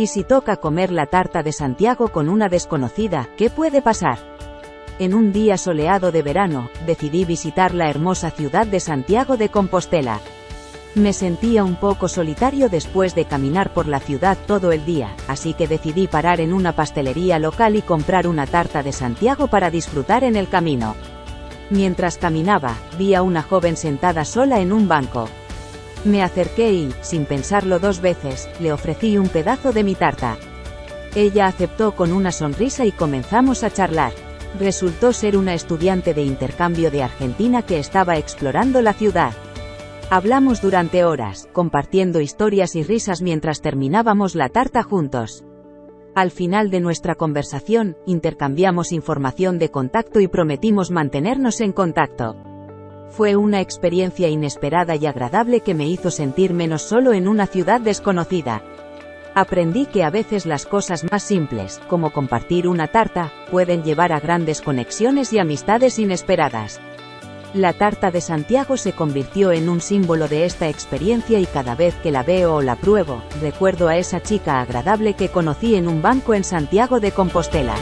Y si toca comer la tarta de Santiago con una desconocida, ¿qué puede pasar? En un día soleado de verano, decidí visitar la hermosa ciudad de Santiago de Compostela. Me sentía un poco solitario después de caminar por la ciudad todo el día, así que decidí parar en una pastelería local y comprar una tarta de Santiago para disfrutar en el camino. Mientras caminaba, vi a una joven sentada sola en un banco. Me acerqué y, sin pensarlo dos veces, le ofrecí un pedazo de mi tarta. Ella aceptó con una sonrisa y comenzamos a charlar. Resultó ser una estudiante de intercambio de Argentina que estaba explorando la ciudad. Hablamos durante horas, compartiendo historias y risas mientras terminábamos la tarta juntos. Al final de nuestra conversación, intercambiamos información de contacto y prometimos mantenernos en contacto. Fue una experiencia inesperada y agradable que me hizo sentir menos solo en una ciudad desconocida. Aprendí que a veces las cosas más simples, como compartir una tarta, pueden llevar a grandes conexiones y amistades inesperadas. La tarta de Santiago se convirtió en un símbolo de esta experiencia y cada vez que la veo o la pruebo, recuerdo a esa chica agradable que conocí en un banco en Santiago de Compostela.